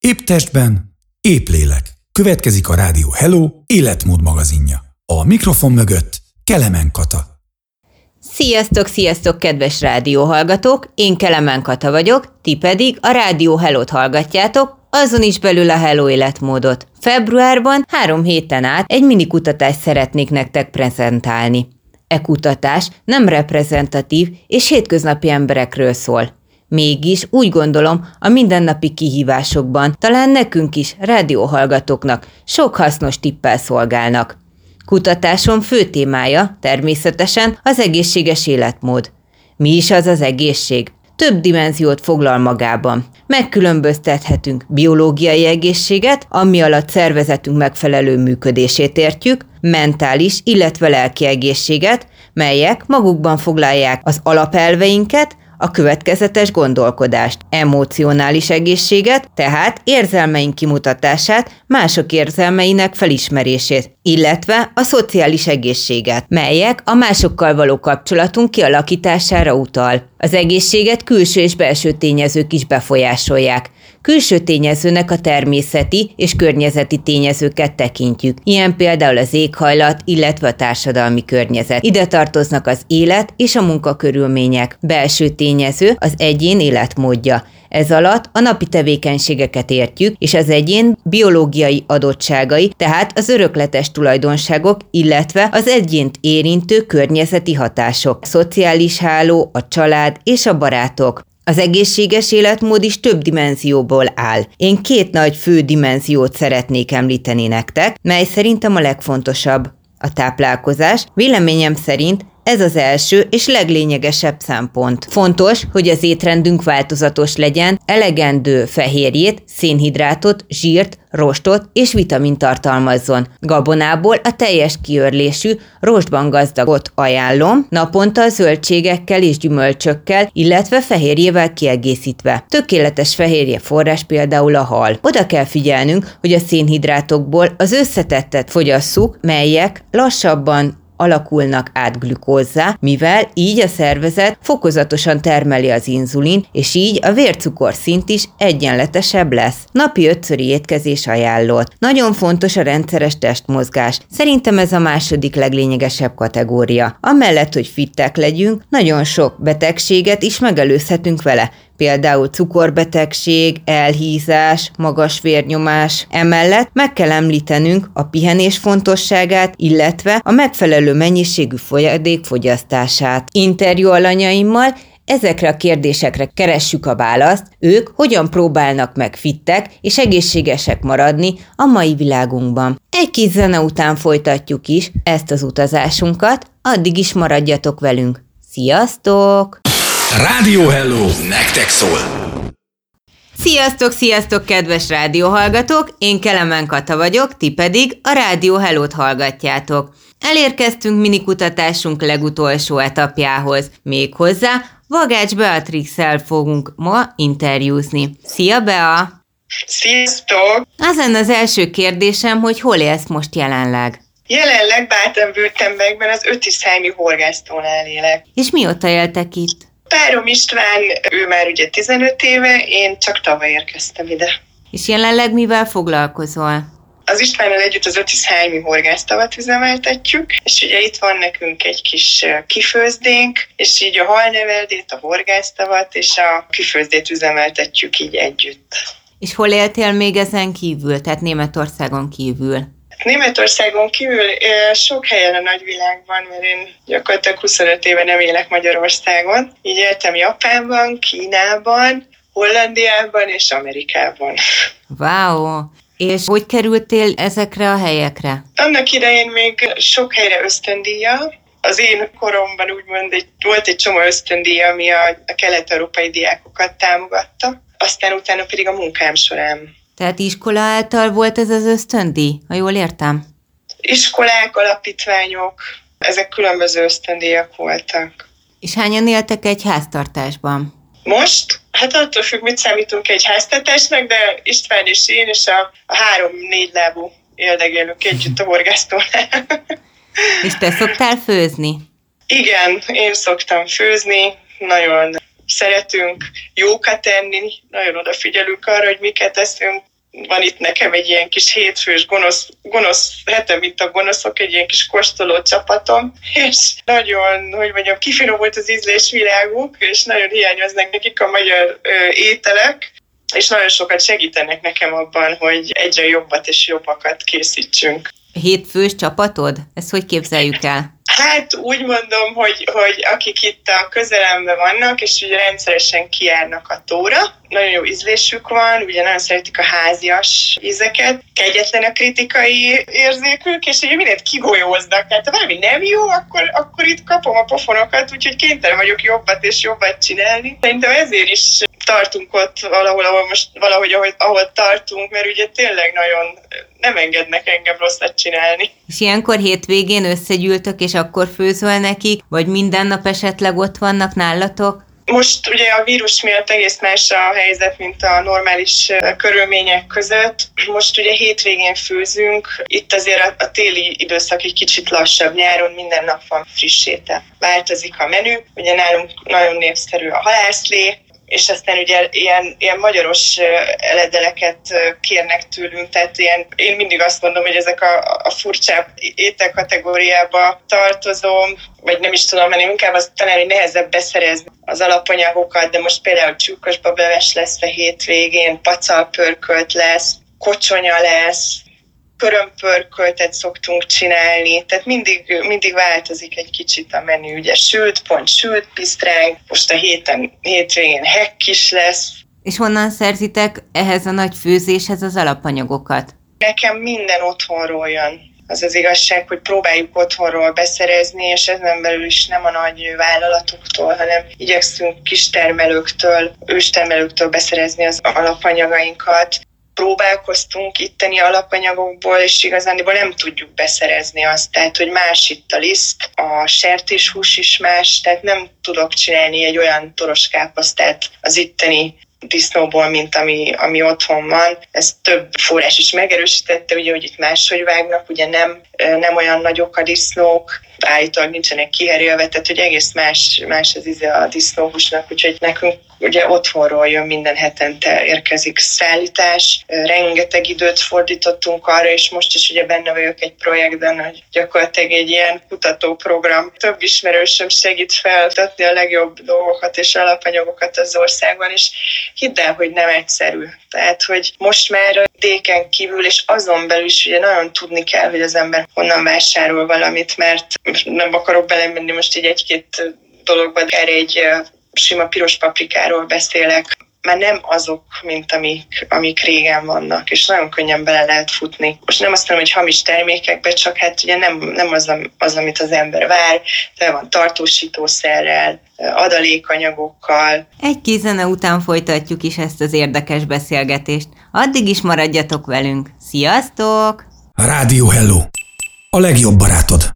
Épp testben, épp lélek. Következik a Rádió Hello életmód magazinja. A mikrofon mögött Kelemen Kata. Sziasztok, sziasztok, kedves rádióhallgatók! Én Kelemen Kata vagyok, ti pedig a Rádió Hello-t hallgatjátok, azon is belül a Hello életmódot. Februárban három héten át egy mini kutatást szeretnék nektek prezentálni. E kutatás nem reprezentatív és hétköznapi emberekről szól. Mégis úgy gondolom, a mindennapi kihívásokban talán nekünk is, rádióhallgatóknak sok hasznos tippel szolgálnak. Kutatásom fő témája természetesen az egészséges életmód. Mi is az az egészség? Több dimenziót foglal magában. Megkülönböztethetünk biológiai egészséget, ami alatt szervezetünk megfelelő működését értjük, mentális, illetve lelki egészséget, melyek magukban foglalják az alapelveinket, a következetes gondolkodást, emocionális egészséget, tehát érzelmeink kimutatását, mások érzelmeinek felismerését, illetve a szociális egészséget, melyek a másokkal való kapcsolatunk kialakítására utal. Az egészséget külső és belső tényezők is befolyásolják. Külső tényezőnek a természeti és környezeti tényezőket tekintjük, ilyen például az éghajlat, illetve a társadalmi környezet. Ide tartoznak az élet és a munkakörülmények. Belső tényező az egyén életmódja. Ez alatt a napi tevékenységeket értjük, és az egyén biológiai adottságai, tehát az örökletes tulajdonságok, illetve az egyént érintő környezeti hatások, a szociális háló, a család és a barátok. Az egészséges életmód is több dimenzióból áll. Én két nagy fő dimenziót szeretnék említeni nektek, mely szerintem a legfontosabb. A táplálkozás véleményem szerint ez az első és leglényegesebb szempont. Fontos, hogy az étrendünk változatos legyen, elegendő fehérjét, szénhidrátot, zsírt, rostot és vitamin tartalmazzon. Gabonából a teljes kiörlésű, rostban gazdagot ajánlom, naponta zöldségekkel és gyümölcsökkel, illetve fehérjével kiegészítve. Tökéletes fehérje forrás például a hal. Oda kell figyelnünk, hogy a szénhidrátokból az összetettet fogyasszuk, melyek lassabban alakulnak át glükózzá, mivel így a szervezet fokozatosan termeli az inzulin, és így a vércukor szint is egyenletesebb lesz. Napi ötszöri étkezés ajánlott. Nagyon fontos a rendszeres testmozgás. Szerintem ez a második leglényegesebb kategória. Amellett, hogy fittek legyünk, nagyon sok betegséget is megelőzhetünk vele, például cukorbetegség, elhízás, magas vérnyomás. Emellett meg kell említenünk a pihenés fontosságát, illetve a megfelelő mennyiségű folyadék fogyasztását. Interjú alanyaimmal Ezekre a kérdésekre keressük a választ, ők hogyan próbálnak meg fittek és egészségesek maradni a mai világunkban. Egy kis zene után folytatjuk is ezt az utazásunkat, addig is maradjatok velünk. Sziasztok! Rádió Hello! Nektek szól! Sziasztok, sziasztok, kedves rádióhallgatók! Én Kelemen Kata vagyok, ti pedig a Rádió Hello-t hallgatjátok. Elérkeztünk minikutatásunk legutolsó etapjához, méghozzá Vagács beatrix fogunk ma interjúzni. Szia, Bea! Sziasztok! Az lenne az első kérdésem, hogy hol élsz most jelenleg? Jelenleg Bátenbürtenbergben az Ötiszájmi horgásztónál élek. És mióta éltek itt? Párom István, ő már ugye 15 éve, én csak tavaly érkeztem ide. És jelenleg mivel foglalkozol? Az Istvánnal együtt az Ötiszájmi horgásztavat üzemeltetjük, és ugye itt van nekünk egy kis kifőzdénk, és így a halneveldét, a horgásztavat és a kifőzdét üzemeltetjük így együtt. És hol éltél még ezen kívül, tehát Németországon kívül? Németországon kívül sok helyen a nagyvilágban, mert én gyakorlatilag 25 éve nem élek Magyarországon. Így éltem Japánban, Kínában, Hollandiában és Amerikában. Wow! És hogy kerültél ezekre a helyekre? Annak idején még sok helyre ösztöndíja. Az én koromban úgymond egy, volt egy csomó ösztöndíja, ami a, a kelet-európai diákokat támogatta. Aztán utána pedig a munkám során tehát iskola által volt ez az ösztöndi, ha jól értem? Iskolák, alapítványok, ezek különböző ösztöndíjak voltak. És hányan éltek egy háztartásban? Most? Hát attól függ, mit számítunk egy háztartásnak, de István és én és a, a három-négy lábú éldegélők együtt a horgásztónál. és te szoktál főzni? Igen, én szoktam főzni, nagyon szeretünk jókat tenni, nagyon odafigyelünk arra, hogy miket eszünk, van itt nekem egy ilyen kis hétfős gonosz, gonosz hetem, mint a gonoszok, egy ilyen kis kóstoló csapatom, és nagyon, hogy mondjam, kifinomult az ízlésviláguk, és nagyon hiányoznak nekik a magyar ö, ételek, és nagyon sokat segítenek nekem abban, hogy egyre jobbat és jobbakat készítsünk. Hétfős csapatod? Ezt hogy képzeljük el? Hát úgy mondom, hogy, hogy akik itt a közelemben vannak, és ugye rendszeresen kijárnak a tóra, nagyon jó ízlésük van, ugye nagyon szeretik a házias ízeket, kegyetlen a kritikai érzékük, és ugye mindent kigolyóznak. Tehát ha valami nem jó, akkor, akkor itt kapom a pofonokat, úgyhogy kénytelen vagyok jobbat és jobbat csinálni. Szerintem ezért is tartunk ott valahol, ahol most valahogy ahol, ahol tartunk, mert ugye tényleg nagyon nem engednek engem rosszat csinálni. És ilyenkor hétvégén összegyűltök, és akkor főzöl nekik, vagy minden nap esetleg ott vannak nálatok? Most ugye a vírus miatt egész más a helyzet, mint a normális körülmények között. Most ugye hétvégén főzünk, itt azért a, téli időszak egy kicsit lassabb, nyáron minden nap van friss étel. Változik a menü, ugye nálunk nagyon népszerű a halászlé, és aztán ugye ilyen, ilyen magyaros eledeleket kérnek tőlünk, tehát ilyen, én mindig azt mondom, hogy ezek a, a furcsább étel kategóriába tartozom, vagy nem is tudom, mert inkább az talán hogy nehezebb beszerezni az alapanyagokat, de most például csúkos bableves lesz a hétvégén, pacalpörkölt lesz, kocsonya lesz, körömpörköltet szoktunk csinálni, tehát mindig, mindig változik egy kicsit a menü, ugye sült pont, sült pisztránk, most a héten, hétvégén hekk is lesz. És honnan szerzitek ehhez a nagy főzéshez az alapanyagokat? Nekem minden otthonról jön. Az az igazság, hogy próbáljuk otthonról beszerezni, és ezen belül is nem a nagy vállalatoktól, hanem igyekszünk kistermelőktől, őstermelőktől beszerezni az alapanyagainkat próbálkoztunk itteni alapanyagokból, és igazániból nem tudjuk beszerezni azt. Tehát, hogy más itt a liszt, a sertéshús is más, tehát nem tudok csinálni egy olyan toroskápasztát az itteni disznóból, mint ami, ami otthon van. Ez több forrás is megerősítette, ugye, hogy itt máshogy vágnak, ugye nem, nem olyan nagyok a disznók, állítólag nincsenek kiherélve, tehát hogy egész más, más az íze a disznóhúsnak, úgyhogy nekünk ugye otthonról jön minden hetente érkezik szállítás, rengeteg időt fordítottunk arra, és most is ugye benne vagyok egy projektben, hogy gyakorlatilag egy ilyen kutatóprogram. Több ismerősöm segít feltatni a legjobb dolgokat és alapanyagokat az országban, és hidd el, hogy nem egyszerű. Tehát, hogy most már déken kívül, és azon belül is ugye nagyon tudni kell, hogy az ember honnan vásárol valamit, mert nem akarok belemenni most így egy-két dologba, de erre egy sima piros paprikáról beszélek, már nem azok, mint amik, amik régen vannak, és nagyon könnyen bele lehet futni. Most nem azt mondom, hogy hamis termékekbe, csak hát ugye nem, nem az, az, amit az ember vár, de van tartósítószerrel, adalékanyagokkal. Egy kis zene után folytatjuk is ezt az érdekes beszélgetést. Addig is maradjatok velünk. Sziasztok! Rádió Hello! A legjobb barátod!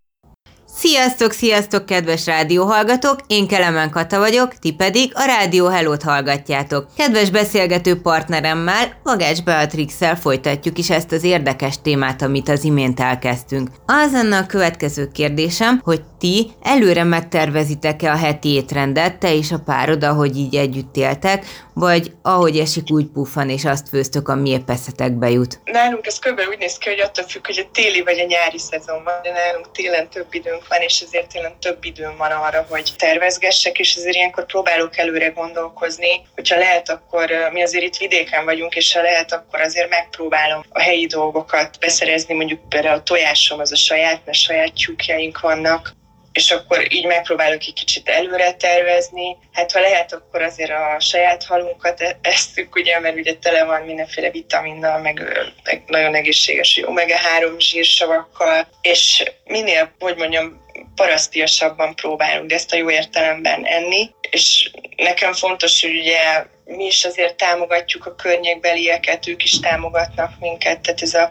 Sziasztok, sziasztok, kedves rádióhallgatók! Én Kelemen Kata vagyok, ti pedig a Rádió Hello-t hallgatjátok. Kedves beszélgető partneremmel, Magács beatrix folytatjuk is ezt az érdekes témát, amit az imént elkezdtünk. Az lenne a következő kérdésem, hogy ti előre megtervezitek-e a heti étrendet, te és a párod, ahogy így együtt éltek, vagy ahogy esik úgy pufan, és azt főztök, ami épp eszetekbe jut? Nálunk ez kb. úgy néz ki, hogy attól függ, hogy a téli vagy a nyári szezon van, de nálunk télen több időnk van, és ezért télen több időm van arra, hogy tervezgessek, és ezért ilyenkor próbálok előre gondolkozni, hogyha lehet, akkor mi azért itt vidéken vagyunk, és ha lehet, akkor azért megpróbálom a helyi dolgokat beszerezni, mondjuk például a tojásom az a saját, mert saját tyúkjaink vannak, és akkor így megpróbálok egy kicsit előre tervezni. Hát ha lehet, akkor azért a saját halunkat e- esztük, ugye, mert ugye tele van mindenféle vitaminnal, meg, meg nagyon egészséges omega-3 zsírsavakkal, és minél, hogy mondjam, parasztiasabban próbálunk ezt a jó értelemben enni, és nekem fontos, hogy ugye mi is azért támogatjuk a környékbelieket, ők is támogatnak minket, tehát ez a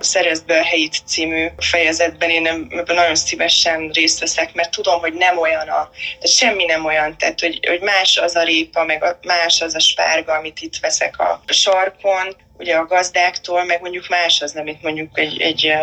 a helyit című fejezetben én ebben nagyon szívesen részt veszek, mert tudom, hogy nem olyan a, de semmi nem olyan, tehát hogy, hogy más az a répa, meg a, más az a spárga, amit itt veszek a sarkon, ugye a gazdáktól, meg mondjuk más az, amit mondjuk egy, egy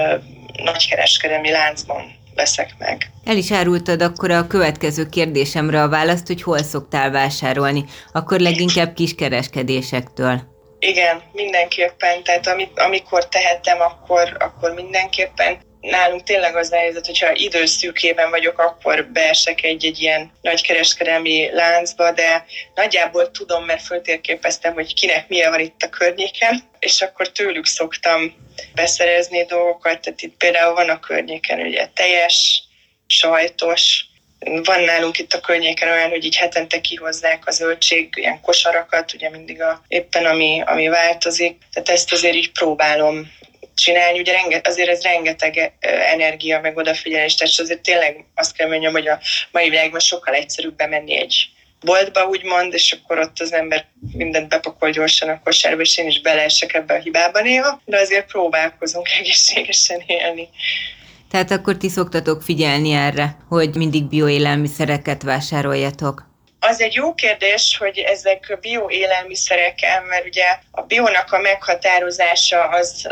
nagykereskedelmi láncban veszek meg. El is árultad akkor a következő kérdésemre a választ, hogy hol szoktál vásárolni, akkor leginkább kiskereskedésektől. Igen, mindenképpen. Tehát amit, amikor tehetem, akkor, akkor mindenképpen nálunk tényleg az a helyzet, hogyha időszűkében vagyok, akkor beesek egy-egy ilyen nagykereskedelmi láncba, de nagyjából tudom, mert föltérképeztem, hogy kinek milyen van itt a környéken, és akkor tőlük szoktam beszerezni dolgokat, tehát itt például van a környéken ugye teljes, sajtos, van nálunk itt a környéken olyan, hogy így hetente kihozzák a zöldség ilyen kosarakat, ugye mindig a, éppen ami, ami változik. Tehát ezt azért így próbálom csinálni. Ugye renge, azért ez rengeteg energia, meg odafigyelés, tehát azért tényleg azt kell mondjam, hogy a mai világban sokkal egyszerűbb bemenni egy boltba, úgymond, és akkor ott az ember mindent bepakol gyorsan a kosárba, és én is beleesek ebbe a hibába néha, de azért próbálkozunk egészségesen élni. Tehát akkor ti szoktatok figyelni erre, hogy mindig bioélelmiszereket vásároljatok? Az egy jó kérdés, hogy ezek bioélelmiszerek, mert ugye a bionak a meghatározása az,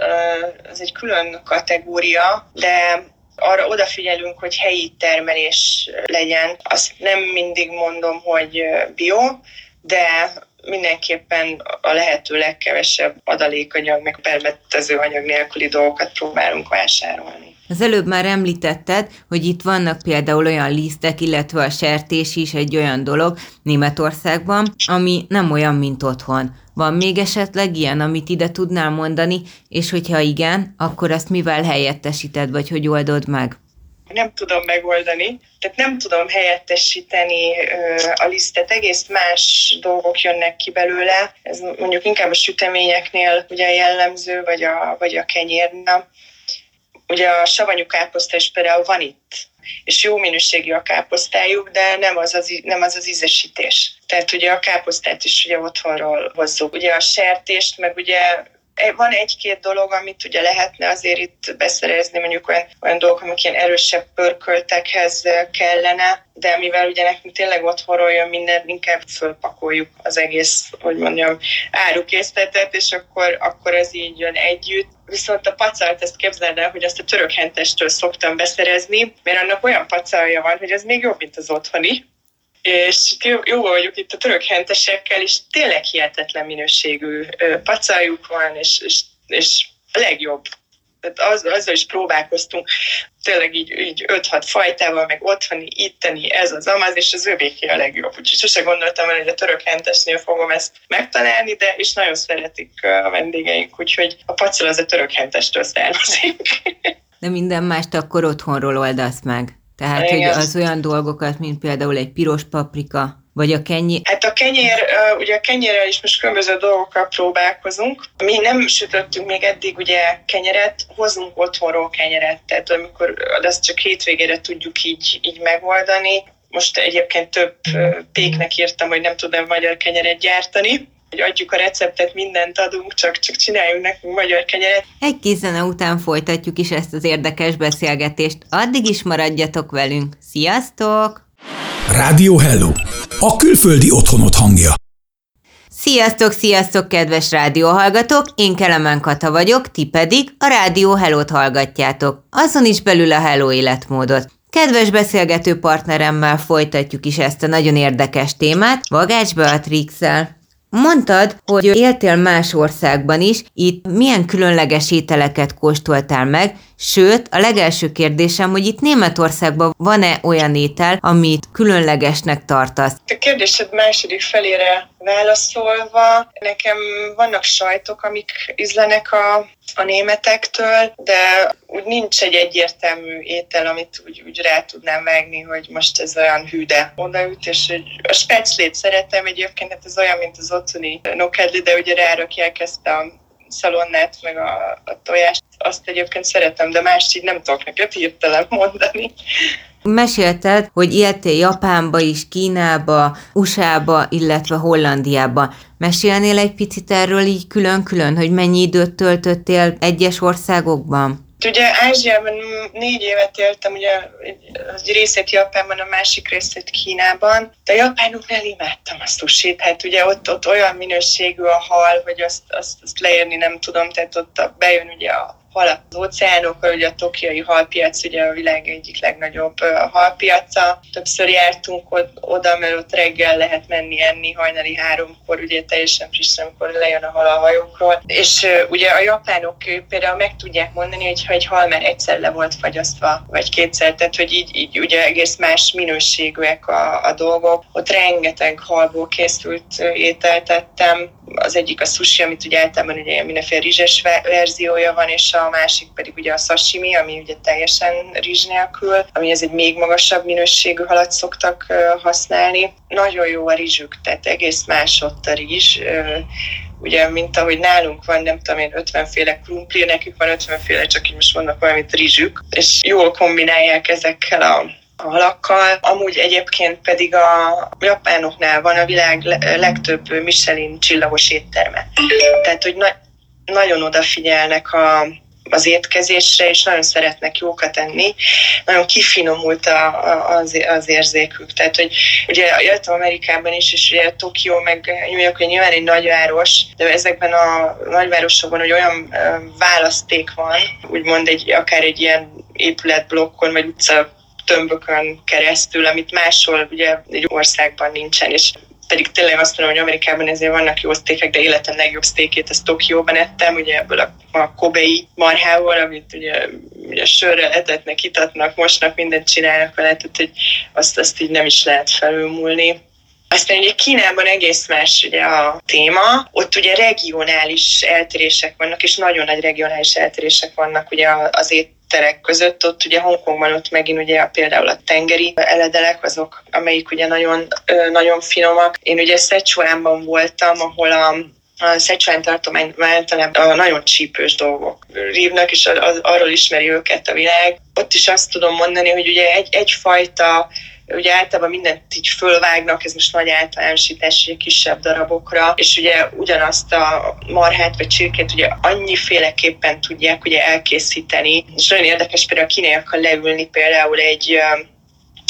az egy külön kategória, de arra odafigyelünk, hogy helyi termelés legyen. Azt nem mindig mondom, hogy bio, de mindenképpen a lehető legkevesebb adalékanyag, meg permetező anyag nélküli dolgokat próbálunk vásárolni. Az előbb már említetted, hogy itt vannak például olyan lisztek, illetve a sertés is egy olyan dolog Németországban, ami nem olyan, mint otthon. Van még esetleg ilyen, amit ide tudnál mondani, és hogyha igen, akkor azt mivel helyettesíted, vagy hogy oldod meg? nem tudom megoldani, tehát nem tudom helyettesíteni a lisztet, egész más dolgok jönnek ki belőle. Ez mondjuk inkább a süteményeknél ugye jellemző, vagy a, vagy a kenyérnél. Ugye a savanyú káposzta is például van itt, és jó minőségű a káposztájuk, de nem az az, nem az, az ízesítés. Tehát ugye a káposztát is ugye otthonról hozzuk. Ugye a sertést, meg ugye van egy-két dolog, amit ugye lehetne azért itt beszerezni, mondjuk olyan, olyan dolgok, amik ilyen erősebb pörköltekhez kellene, de mivel ugye nekünk tényleg otthonról jön minden, inkább fölpakoljuk az egész, hogy mondjam, árukészletet, és akkor, akkor ez így jön együtt. Viszont a pacalt, ezt képzeld el, hogy azt a törökhentestől szoktam beszerezni, mert annak olyan pacalja van, hogy az még jobb, mint az otthoni és jó, jó vagyok itt a török hentesekkel, és tényleg hihetetlen minőségű pacaljuk van, és, és, és a legjobb. Tehát az, azzal is próbálkoztunk, tényleg így, így 5-6 fajtával, meg otthoni, itteni, ez az amaz, és az övéké a legjobb. Úgyhogy sose gondoltam hogy a török hentesnél fogom ezt megtalálni, de és nagyon szeretik a vendégeink, úgyhogy a pacal az a török hentestől származik. De minden mást akkor otthonról oldasz meg. Tehát, Igen. hogy az olyan dolgokat, mint például egy piros paprika, vagy a kenyér? Hát a kenyér, ugye a kenyérrel is most különböző dolgokkal próbálkozunk. Mi nem sütöttünk még eddig ugye kenyeret, hozunk otthonról kenyeret, tehát amikor azt csak hétvégére tudjuk így, így megoldani. Most egyébként több péknek írtam, hogy nem tudom magyar kenyeret gyártani, hogy adjuk a receptet, mindent adunk, csak, csak csináljunk nekünk magyar kenyeret. Egy kis zene után folytatjuk is ezt az érdekes beszélgetést. Addig is maradjatok velünk. Sziasztok! Rádió Hello! A külföldi otthonot hangja. Sziasztok, sziasztok, kedves rádióhallgatók! Én Kelemen Kata vagyok, ti pedig a Rádió Hello-t hallgatjátok. Azon is belül a Hello életmódot. Kedves beszélgető partneremmel folytatjuk is ezt a nagyon érdekes témát, Vagács Beatrix-el. Mondtad, hogy éltél más országban is, itt milyen különleges ételeket kóstoltál meg, sőt, a legelső kérdésem, hogy itt Németországban van-e olyan étel, amit különlegesnek tartasz? A kérdésed második felére válaszolva, nekem vannak sajtok, amik ízlenek a, a németektől, de úgy nincs egy egyértelmű étel, amit úgy, úgy rá tudnám vágni, hogy most ez olyan hűde odaüt, és hogy a speclét szeretem egyébként, hát ez olyan, mint az otthoni nokedli, de ugye rárakják ezt a szalonnát, meg a, a tojást, azt egyébként szeretem, de mást így nem tudok neked hirtelen mondani. Mesélted, hogy éltél Japánba is, Kínába, USA-ba, illetve Hollandiába. Mesélnél egy picit erről így külön-külön, hogy mennyi időt töltöttél egyes országokban? Ugye Ázsiában négy évet éltem, ugye egy részét Japánban, a másik részét Kínában, de a japánoknál imádtam a sushit, hát ugye ott, ott olyan minőségű a hal, hogy azt, azt, azt leérni nem tudom, tehát ott bejön ugye a hal az óceánokon, ugye a tokiai halpiac ugye a világ egyik legnagyobb halpiaca. Többször jártunk oda, mert ott reggel lehet menni enni hajnali háromkor, ugye teljesen friss, amikor lejön a hal a hajókról. És ugye a japánok például meg tudják mondani, hogy ha egy hal már egyszer le volt fagyasztva, vagy kétszer, tehát hogy így, így ugye egész más minőségűek a, a dolgok. Ott rengeteg halból készült ételt tettem, az egyik a sushi, amit ugye általában ugye mindenféle rizses verziója van, és a másik pedig ugye a sashimi, ami ugye teljesen rizs nélkül, ami ez egy még magasabb minőségű halat szoktak használni. Nagyon jó a rizsük, tehát egész más ott a rizs ugye, mint ahogy nálunk van, nem tudom én, 50 féle krumpli, nekik van 50 féle, csak így most mondnak valamit rizsük, és jól kombinálják ezekkel a a halakkal. Amúgy egyébként pedig a japánoknál van a világ legtöbb Michelin csillagos étterme. Tehát, hogy na- nagyon odafigyelnek a, az étkezésre, és nagyon szeretnek jókat enni. Nagyon kifinomult a, a, az, az érzékük. Tehát, hogy ugye jöttem Amerikában is, és ugye Tokió meg New York, hogy nyilván egy nagyváros, de ezekben a nagyvárosokban hogy olyan választék van, úgymond egy, akár egy ilyen épületblokkon, vagy utca tömbökön keresztül, amit máshol ugye egy országban nincsen, és pedig tényleg azt mondom, hogy Amerikában ezért vannak jó sztékek, de életem legjobb sztékét ezt Tokióban ettem, ugye ebből a, a kobei marhából, amit ugye, ugye sörrel etetnek, itatnak, mosnak, mindent csinálnak vele, tehát hogy azt, azt így nem is lehet felülmúlni. Aztán ugye Kínában egész más ugye a téma, ott ugye regionális eltérések vannak, és nagyon nagy regionális eltérések vannak ugye az ét terek között, ott ugye Hongkongban ott megint ugye például a tengeri eledelek azok, amelyik ugye nagyon, nagyon finomak. Én ugye Szecsuánban voltam, ahol a a Szecsuán tartományban általában nagyon csípős dolgok rívnak, és arról ismeri őket a világ. Ott is azt tudom mondani, hogy ugye egy, egyfajta ugye általában mindent így fölvágnak, ez most nagy általánosítás, kisebb darabokra, és ugye ugyanazt a marhát vagy csirkét ugye annyiféleképpen tudják ugye elkészíteni. És nagyon érdekes például a kínaiakkal leülni például egy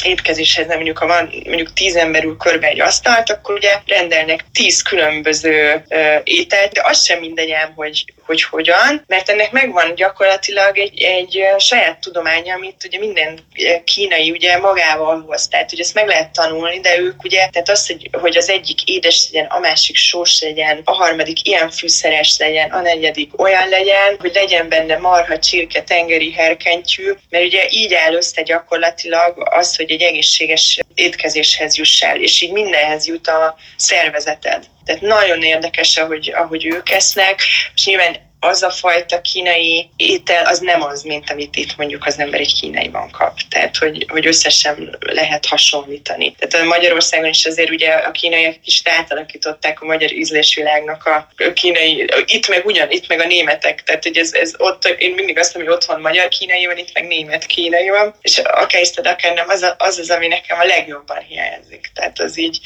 étkezéshez, nem mondjuk ha van mondjuk tíz ember ül körbe egy asztalt, akkor ugye rendelnek tíz különböző ö, ételt, de az sem mindegy ám, hogy, hogy hogyan, mert ennek megvan gyakorlatilag egy, egy saját tudománya, amit ugye minden kínai ugye magával hoz, tehát hogy ezt meg lehet tanulni, de ők ugye, tehát az, hogy, hogy az egyik édes legyen, a másik sós legyen, a harmadik ilyen fűszeres legyen, a negyedik olyan legyen, hogy legyen benne marha, csirke, tengeri herkentyű, mert ugye így áll össze gyakorlatilag az, hogy egy egészséges étkezéshez juss el, és így mindenhez jut a szervezeted. Tehát nagyon érdekes, ahogy, ahogy ők esznek, és nyilván az a fajta kínai étel, az nem az, mint amit itt mondjuk az ember egy kínaiban kap. Tehát, hogy, hogy összesen lehet hasonlítani. Tehát a Magyarországon is azért ugye a kínaiak is átalakították a magyar ízlésvilágnak a kínai, itt meg ugyan, itt meg a németek. Tehát, hogy ez, ez ott, én mindig azt mondom, hogy ott van magyar kínai van, itt meg német kínai van, és akár iszted, akár nem, az, az az, ami nekem a legjobban hiányzik. Tehát az így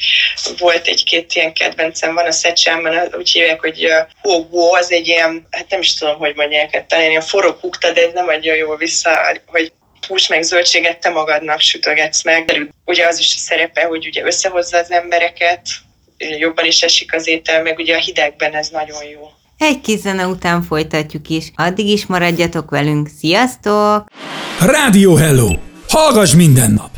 volt egy-két ilyen kedvencem, van a Szecsámban, úgy hívják, hogy uh, az egy ilyen, hát nem is tudom, hogy mondják, talán ilyen forró kukta, de ez nem adja jól vissza, hogy hús meg zöldséget te magadnak sütögetsz meg. Ugye az is a szerepe, hogy ugye összehozza az embereket, jobban is esik az étel, meg ugye a hidegben ez nagyon jó. Egy kis zene után folytatjuk is. Addig is maradjatok velünk. Sziasztok! Rádió Hello! Hallgass minden nap!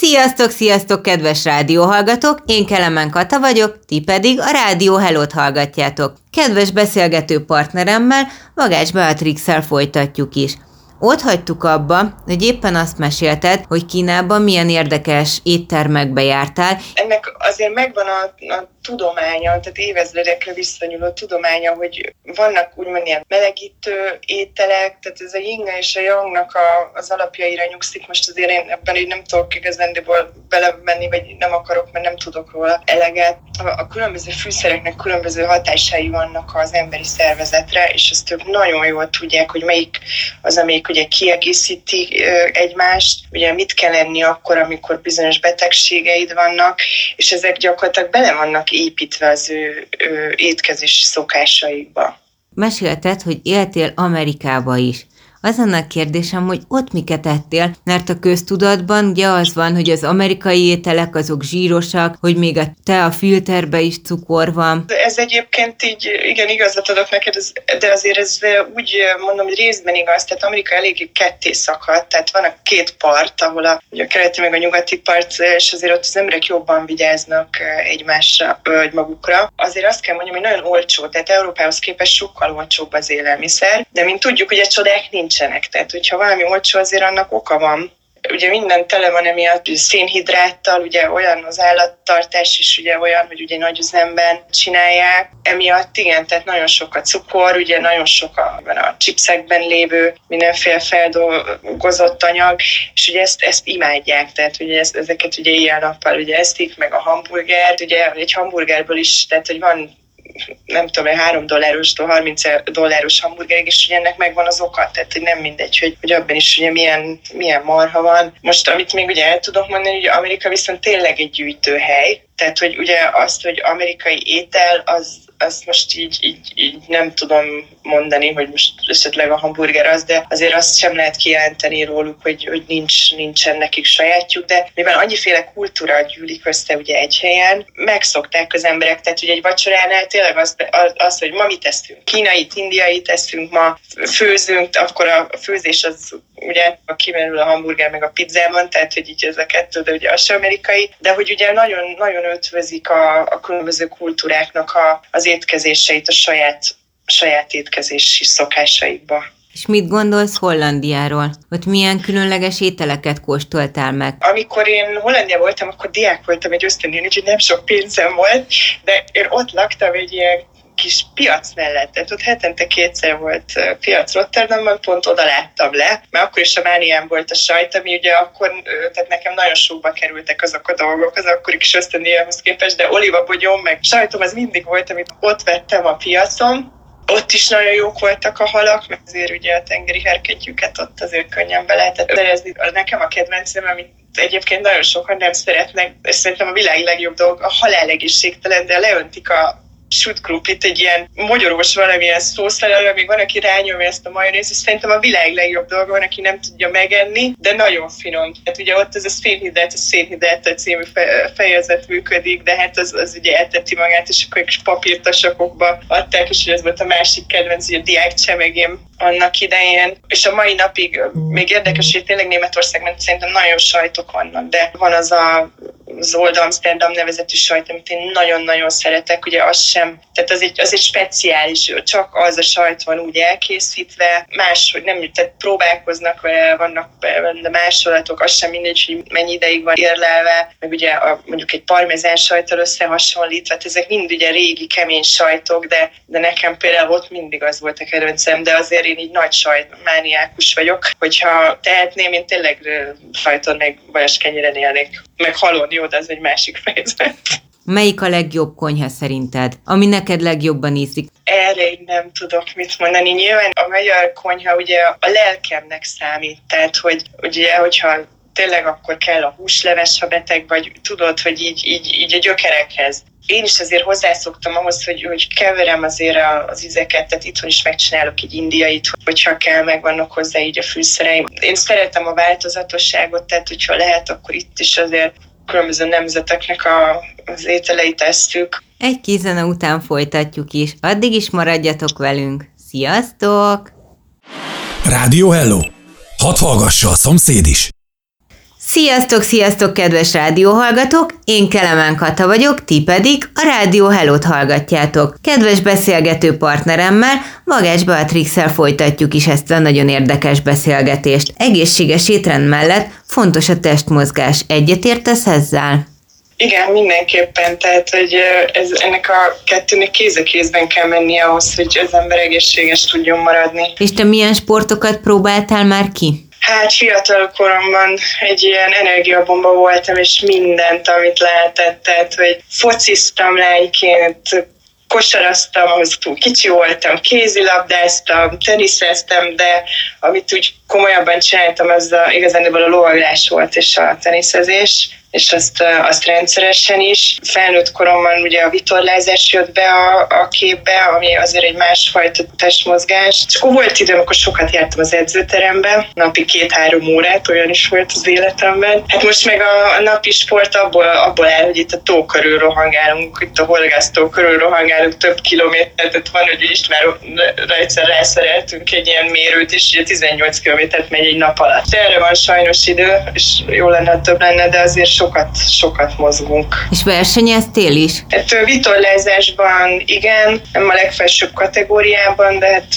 Sziasztok, sziasztok, kedves rádióhallgatók! Én Kelemen Kata vagyok, ti pedig a Rádió Hello-t hallgatjátok. Kedves beszélgető partneremmel, Vagács beatrix folytatjuk is. Ott hagytuk abba, hogy éppen azt mesélted, hogy Kínában milyen érdekes éttermekbe jártál. Ennek azért megvan a, a tudománya, tehát évezredekre visszanyúló tudománya, hogy vannak úgymond ilyen melegítő ételek, tehát ez a yinga és a yangnak a, az alapjaira nyugszik. Most azért én ebben így nem tudok igazándiból belemenni, vagy nem akarok, mert nem tudok róla eleget. A, a különböző fűszereknek különböző hatásai vannak az emberi szervezetre, és ezt ők nagyon jól tudják, hogy melyik az, amelyik ugye kiegészíti egymást, ugye mit kell enni akkor, amikor bizonyos betegségeid vannak, és ezek gyakorlatilag bele vannak építve az ő, ő étkezés szokásaikba. Mesélted, hogy éltél Amerikába is. Az annak kérdésem, hogy ott miket ettél, mert a köztudatban ugye az van, hogy az amerikai ételek azok zsírosak, hogy még a te a filterbe is cukor van. Ez egyébként így, igen, igazat adok neked, de azért ez úgy mondom, hogy részben igaz, tehát Amerika eléggé ketté szakadt, tehát van a két part, ahol a, ugye a keleti meg a nyugati part, és azért ott az emberek jobban vigyáznak egymásra, vagy magukra. Azért azt kell mondjam, hogy nagyon olcsó, tehát Európához képest sokkal olcsóbb az élelmiszer, de mint tudjuk, ugye csodák nincsenek, tehát hogyha valami olcsó, azért annak oka van. Ugye minden tele van emiatt szénhidráttal, ugye olyan az állattartás is ugye olyan, hogy ugye nagy üzemben csinálják. Emiatt igen, tehát nagyon sok a cukor, ugye nagyon sok a, a chipsekben lévő mindenféle feldolgozott anyag, és ugye ezt, ezt imádják, tehát ugye ezt, ezeket ugye ilyen nappal ugye esztik, meg a hamburgert, ugye egy hamburgerből is, tehát hogy van nem tudom, 3 dollárostól 30 dolláros hamburgerig, és hogy ennek megvan az oka, tehát hogy nem mindegy, hogy, hogy abban is ugye milyen, milyen marha van. Most, amit még ugye el tudok mondani, hogy Amerika viszont tényleg egy gyűjtőhely, tehát, hogy ugye azt, hogy amerikai étel, az, azt most így, így, így nem tudom mondani, hogy most esetleg a hamburger az, de azért azt sem lehet kijelenteni róluk, hogy, hogy nincs, nincsen nekik sajátjuk, de mivel annyiféle kultúra gyűlik össze ugye egy helyen, megszokták az emberek, tehát ugye egy vacsoránál tényleg az, az hogy ma mit teszünk, kínai, indiai teszünk, ma főzünk, akkor a főzés az ugye a kimerül a hamburger meg a pizzában, tehát hogy így ez a kettő, de ugye az sem amerikai, de hogy ugye nagyon, nagyon ötvözik a, a különböző kultúráknak a, az étkezéseit a saját, saját étkezési szokásaikba. És mit gondolsz Hollandiáról? Ott milyen különleges ételeket kóstoltál meg? Amikor én Hollandia voltam, akkor diák voltam egy ösztöndíján, úgyhogy nem sok pénzem volt, de én ott laktam egy ilyen kis piac mellett, tehát ott hetente kétszer volt piac Rotterdamban, pont oda láttam le, mert akkor is a Mánián volt a sajt, ami ugye akkor, tehát nekem nagyon sokba kerültek azok a dolgok az akkori kis ösztöndíjamhoz képest, de bogyom, meg sajtom az mindig volt, amit ott vettem a piacon, ott is nagyon jók voltak a halak, mert azért ugye a tengeri herkentjüket ott azért könnyen be lehetett szerezni. Nekem a kedvencem, amit egyébként nagyon sokan nem szeretnek, és szerintem a világ legjobb dolog, a halál egészségtelen, de leöntik a sült krumplit, egy ilyen magyarós valamilyen szószerelő, még van, aki rányomja ezt a majonézt, és szerintem a világ legjobb dolga van, aki nem tudja megenni, de nagyon finom. Hát ugye ott ez a szénhidrát, a szénhidrát című fejezet működik, de hát az, az ugye elteti magát, és akkor egy kis papírtasakokba adták, és ez volt a másik kedvenc, ugye a diák csemegém annak idején, és a mai napig még érdekes, hogy tényleg Németországban szerintem nagyon sajtok vannak, de van az a Zold Amsterdam nevezetű sajt, amit én nagyon-nagyon szeretek, ugye az sem, tehát az egy, az egy speciális, csak az a sajt van úgy elkészítve, más, hogy nem, tehát próbálkoznak vele, vannak benne másolatok, az sem mindegy, hogy mennyi ideig van érlelve, meg ugye a, mondjuk egy parmezán sajttal összehasonlítva, hát ezek mind ugye régi, kemény sajtok, de, de nekem például ott mindig az volt a kedvencem, de azért én így nagy sajtmániákus vagyok, hogyha tehetném, én tényleg sajton meg vajas kenyiren élnék, meg halon, jó, de ez egy másik fejezet. Melyik a legjobb konyha szerinted, ami neked legjobban ízik? Erre én nem tudok mit mondani. Nyilván a magyar konyha ugye a lelkemnek számít, tehát hogy ugye, hogyha tényleg akkor kell a húsleves, ha beteg vagy, tudod, hogy így, így, így a gyökerekhez én is azért hozzászoktam ahhoz, hogy, hogy keverem azért az ízeket, tehát itthon is megcsinálok egy indiait, hogyha kell, meg vannak hozzá így a fűszereim. Én szeretem a változatosságot, tehát hogyha lehet, akkor itt is azért különböző nemzeteknek a, az ételeit tesztük. Egy kis után folytatjuk is. Addig is maradjatok velünk. Sziasztok! Rádió Hello! Hadd hallgassa a szomszéd is! Sziasztok, sziasztok, kedves rádióhallgatók! Én Kelemen Kata vagyok, ti pedig a Rádió Hello-t hallgatjátok. Kedves beszélgető partneremmel, Magács beatrix folytatjuk is ezt a nagyon érdekes beszélgetést. Egészséges étrend mellett fontos a testmozgás. Egyetértesz ezzel? Igen, mindenképpen. Tehát, hogy ez, ennek a kettőnek kéz a kézben kell menni ahhoz, hogy az ember egészséges tudjon maradni. És te milyen sportokat próbáltál már ki? Hát fiatal koromban egy ilyen energiabomba voltam, és mindent, amit lehetett, tehát, hogy fociztam lányként, kosaraztam, ahhoz túl kicsi voltam, kézilabdáztam, teniszeztem, de amit úgy komolyabban csináltam, az a, igazán a lovaglás volt és a teniszezés és azt, azt rendszeresen is. Felnőtt koromban ugye a vitorlázás jött be a, a képbe, ami azért egy másfajta testmozgás. És akkor volt időm, akkor sokat jártam az edzőterembe, napi két-három órát, olyan is volt az életemben. Hát most meg a, a napi sport abból, abból áll, hogy itt a tó körül rohangálunk, itt a horgásztó körül rohangálunk több kilométert, van, hogy is már egyszer rászereltünk egy ilyen mérőt, és ugye 18 kilométert megy egy nap alatt. De erre van sajnos idő, és jó lenne, több lenne, de azért sokat, sokat mozgunk. És versenyeztél is? Hát vitorlázásban igen, nem a legfelsőbb kategóriában, de hát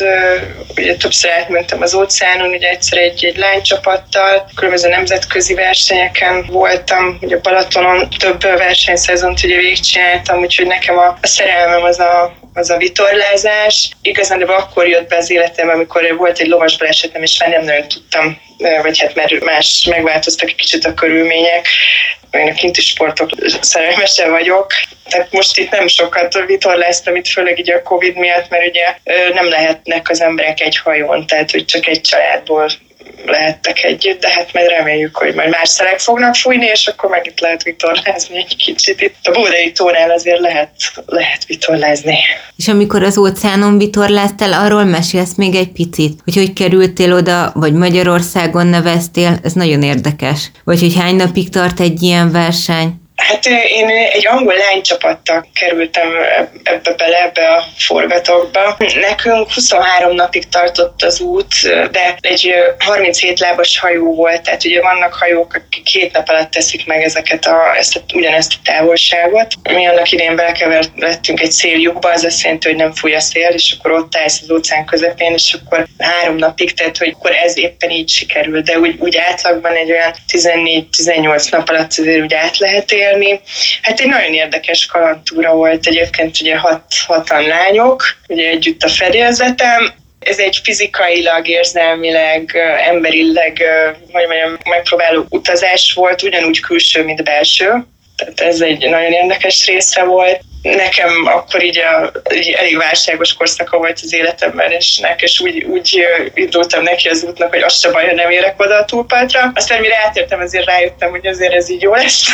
ugye többször átmentem az óceánon, ugye egyszer egy, egy lánycsapattal, különböző nemzetközi versenyeken voltam, ugye Balatonon több versenyszezont ugye végigcsináltam, úgyhogy nekem a, a szerelmem az a, az a vitorlázás. Igazán akkor jött be az életem, amikor volt egy lovas balesetem, és már nem nagyon tudtam, vagy hát mert más megváltoztak egy kicsit a körülmények. Én a kinti sportok szerelmese vagyok. Tehát most itt nem sokat vitorláztam, itt főleg így a Covid miatt, mert ugye nem lehetnek az emberek egy hajón, tehát hogy csak egy családból lehettek együtt, de hát majd reméljük, hogy majd más szelek fognak fújni, és akkor meg itt lehet vitorlázni egy kicsit. Itt a Bódai tónál azért lehet, lehet vitorlázni. És amikor az óceánon vitorláztál, arról mesélsz még egy picit, hogy hogy kerültél oda, vagy Magyarországon neveztél, ez nagyon érdekes. Vagy hogy hány napig tart egy ilyen verseny? Hát én egy angol lánycsapattal kerültem ebbe bele, ebbe a forgatókba. Nekünk 23 napig tartott az út, de egy 37 lábas hajó volt, tehát ugye vannak hajók, akik két nap alatt teszik meg ezeket a, ezt a, ugyanezt a távolságot. Mi annak idén belekevertünk egy széljukba, az azt jelenti, hogy nem fúj a szél, és akkor ott állsz az óceán közepén, és akkor három napig, tehát hogy akkor ez éppen így sikerül, de úgy, úgy átlagban egy olyan 14-18 nap alatt azért úgy át lehet élni, élni. Hát egy nagyon érdekes kalantúra volt egyébként, ugye hat, hatan lányok, ugye együtt a fedélzetem, ez egy fizikailag, érzelmileg, emberileg, hogy mondjam, megpróbáló utazás volt, ugyanúgy külső, mint belső. Tehát ez egy nagyon érdekes része volt. Nekem akkor így, a, így elég válságos korszaka volt az életemben, és, nek, és úgy, úgy indultam neki az útnak, hogy az se baj, ha nem érek oda a túlpartra. Aztán mire átértem, azért rájöttem, hogy azért ez így jó lesz.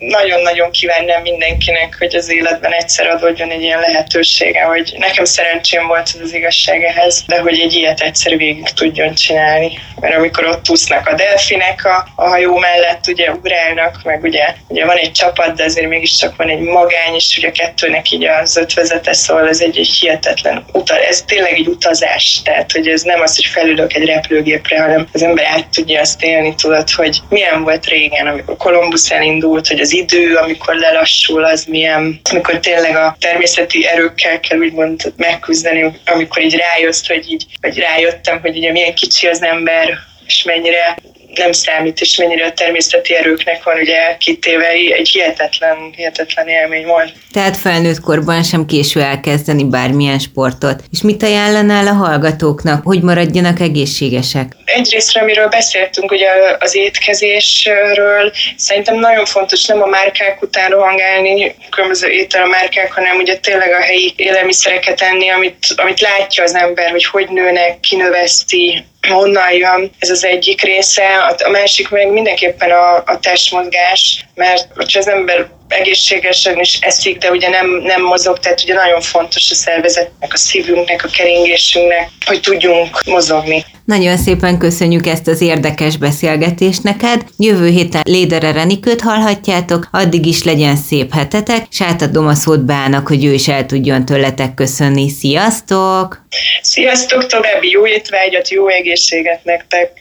Nagyon-nagyon kívánnám mindenkinek, hogy az életben egyszer adódjon egy ilyen lehetősége, hogy nekem szerencsém volt az, az igazság ehhez, de hogy egy ilyet egyszer végig tudjon csinálni. Mert amikor ott úsznak a delfinek a, a hajó mellett, ugye ugrálnak, meg ugye, ugye van egy csapat, de azért mégiscsak van egy magány, és ugye kettőnek így az ötvezete, szóval ez egy, egy hihetetlen uta, ez tényleg egy utazás, tehát hogy ez nem az, hogy felülök egy repülőgépre, hanem az ember át tudja azt élni, tudod, hogy milyen volt régen, amikor Kolumbusz elindult, hogy az az idő, amikor lelassul, az milyen, amikor tényleg a természeti erőkkel kell úgymond megküzdeni, amikor így rájössz, hogy így, vagy rájöttem, hogy ugye milyen kicsi az ember, és mennyire nem számít, és mennyire a természeti erőknek van ugye kitéve, egy hihetetlen, hihetetlen élmény volt. Tehát felnőtt korban sem késő elkezdeni bármilyen sportot. És mit ajánlanál a hallgatóknak, hogy maradjanak egészségesek? Egyrészt, amiről beszéltünk, ugye az étkezésről, szerintem nagyon fontos nem a márkák után rohangálni, különböző étel a márkák, hanem ugye tényleg a helyi élelmiszereket enni, amit, amit látja az ember, hogy hogy nőnek, kinöveszti, honnan jön, ez az egyik része, a másik meg mindenképpen a, a testmozgás, mert hogyha az ember egészségesen is eszik, de ugye nem, nem mozog, tehát ugye nagyon fontos a szervezetnek, a szívünknek, a keringésünknek, hogy tudjunk mozogni. Nagyon szépen köszönjük ezt az érdekes beszélgetést neked. Jövő héten Lédere Renikőt hallhatjátok, addig is legyen szép hetetek, és átadom a szót Bának, hogy ő is el tudjon tőletek köszönni. Sziasztok! Sziasztok, további jó étvágyat, jó egészséget nektek!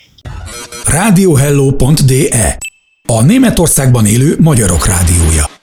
Radiohello.de A Németországban élő magyarok rádiója.